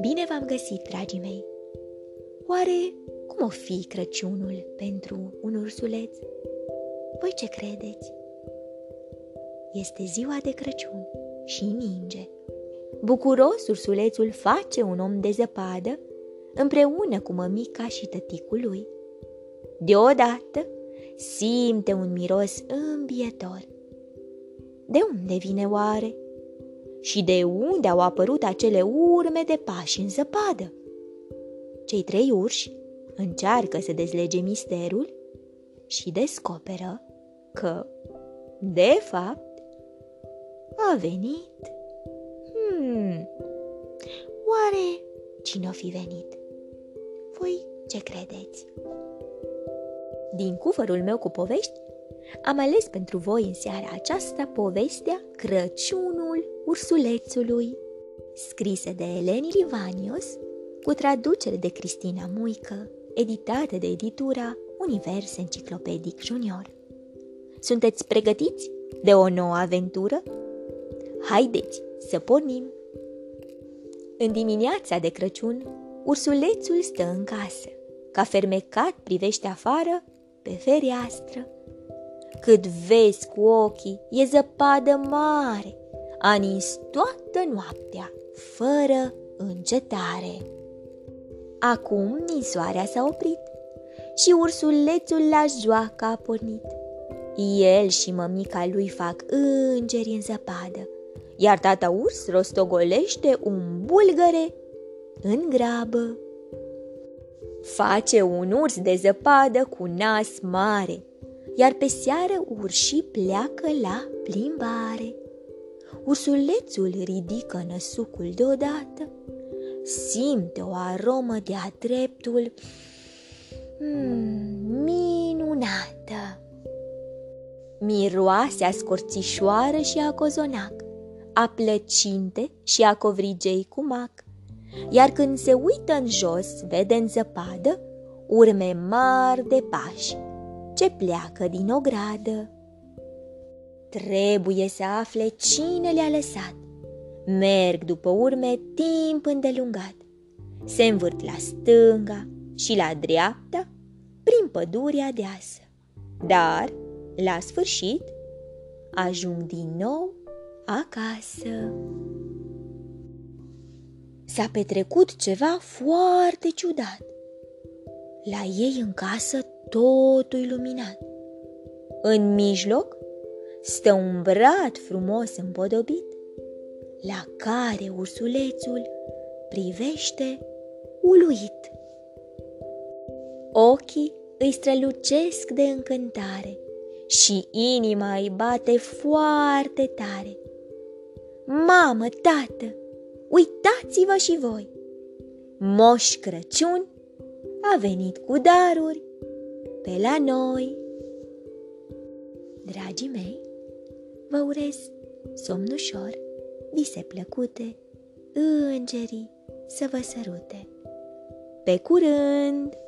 Bine v-am găsit, dragii mei! Oare cum o fi Crăciunul pentru un ursuleț? Voi ce credeți? Este ziua de Crăciun și ninge. Bucuros ursulețul face un om de zăpadă împreună cu mămica și tăticul lui. Deodată simte un miros îmbietor. De unde vine oare? Și de unde au apărut acele urme de pași în zăpadă? Cei trei urși încearcă să dezlege misterul și descoperă că, de fapt, a venit. Hmm, oare cine o fi venit? Voi ce credeți? Din cufărul meu cu povești, am ales pentru voi în seara aceasta povestea Crăciunul ursulețului, scrisă de Eleni Livanios, cu traducere de Cristina Muică, editată de editura Univers Enciclopedic Junior. Sunteți pregătiți de o nouă aventură? Haideți să pornim! În dimineața de Crăciun, ursulețul stă în casă. Ca fermecat privește afară pe fereastră. Cât vezi cu ochii, e zăpadă mare, a nins toată noaptea, fără încetare. Acum ninsoarea s-a oprit și ursulețul la joacă a pornit. El și mămica lui fac îngeri în zăpadă, iar tata urs rostogolește un bulgăre în grabă. Face un urs de zăpadă cu nas mare, iar pe seară urșii pleacă la plimbare. Ursulețul ridică năsucul deodată, simte o aromă de-a dreptul mm, minunată. Miroase a scorțișoară și a cozonac, a plăcinte și a covrigei cu mac. Iar când se uită în jos, vede în zăpadă urme mari de pași ce pleacă din o gradă. Trebuie să afle cine le-a lăsat. Merg după urme timp îndelungat. Se învârt la stânga și la dreapta prin pădurea deasă. Dar, la sfârșit, ajung din nou acasă. S-a petrecut ceva foarte ciudat. La ei în casă totul iluminat. În mijloc stă un brad frumos împodobit, la care ursulețul privește uluit. Ochii îi strălucesc de încântare și inima îi bate foarte tare. Mamă, tată, uitați-vă și voi! Moș Crăciun a venit cu daruri pe la noi. Dragii mei, vă urez somn ușor, vise plăcute, îngerii să vă sărute. Pe curând!